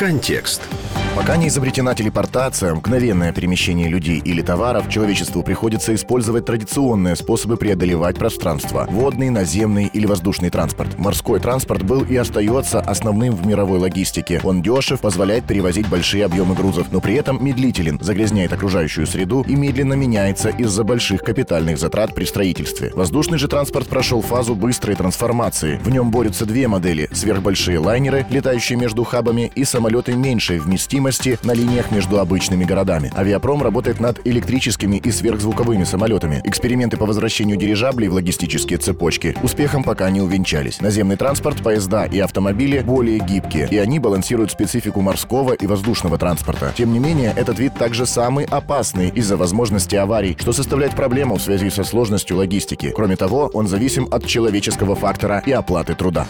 Контекст. Пока не изобретена телепортация, мгновенное перемещение людей или товаров, человечеству приходится использовать традиционные способы преодолевать пространство – водный, наземный или воздушный транспорт. Морской транспорт был и остается основным в мировой логистике. Он дешев, позволяет перевозить большие объемы грузов, но при этом медлителен, загрязняет окружающую среду и медленно меняется из-за больших капитальных затрат при строительстве. Воздушный же транспорт прошел фазу быстрой трансформации. В нем борются две модели – сверхбольшие лайнеры, летающие между хабами, и самолеты меньшей вместимости вместимости на линиях между обычными городами. Авиапром работает над электрическими и сверхзвуковыми самолетами. Эксперименты по возвращению дирижаблей в логистические цепочки успехом пока не увенчались. Наземный транспорт, поезда и автомобили более гибкие, и они балансируют специфику морского и воздушного транспорта. Тем не менее, этот вид также самый опасный из-за возможности аварий, что составляет проблему в связи со сложностью логистики. Кроме того, он зависим от человеческого фактора и оплаты труда.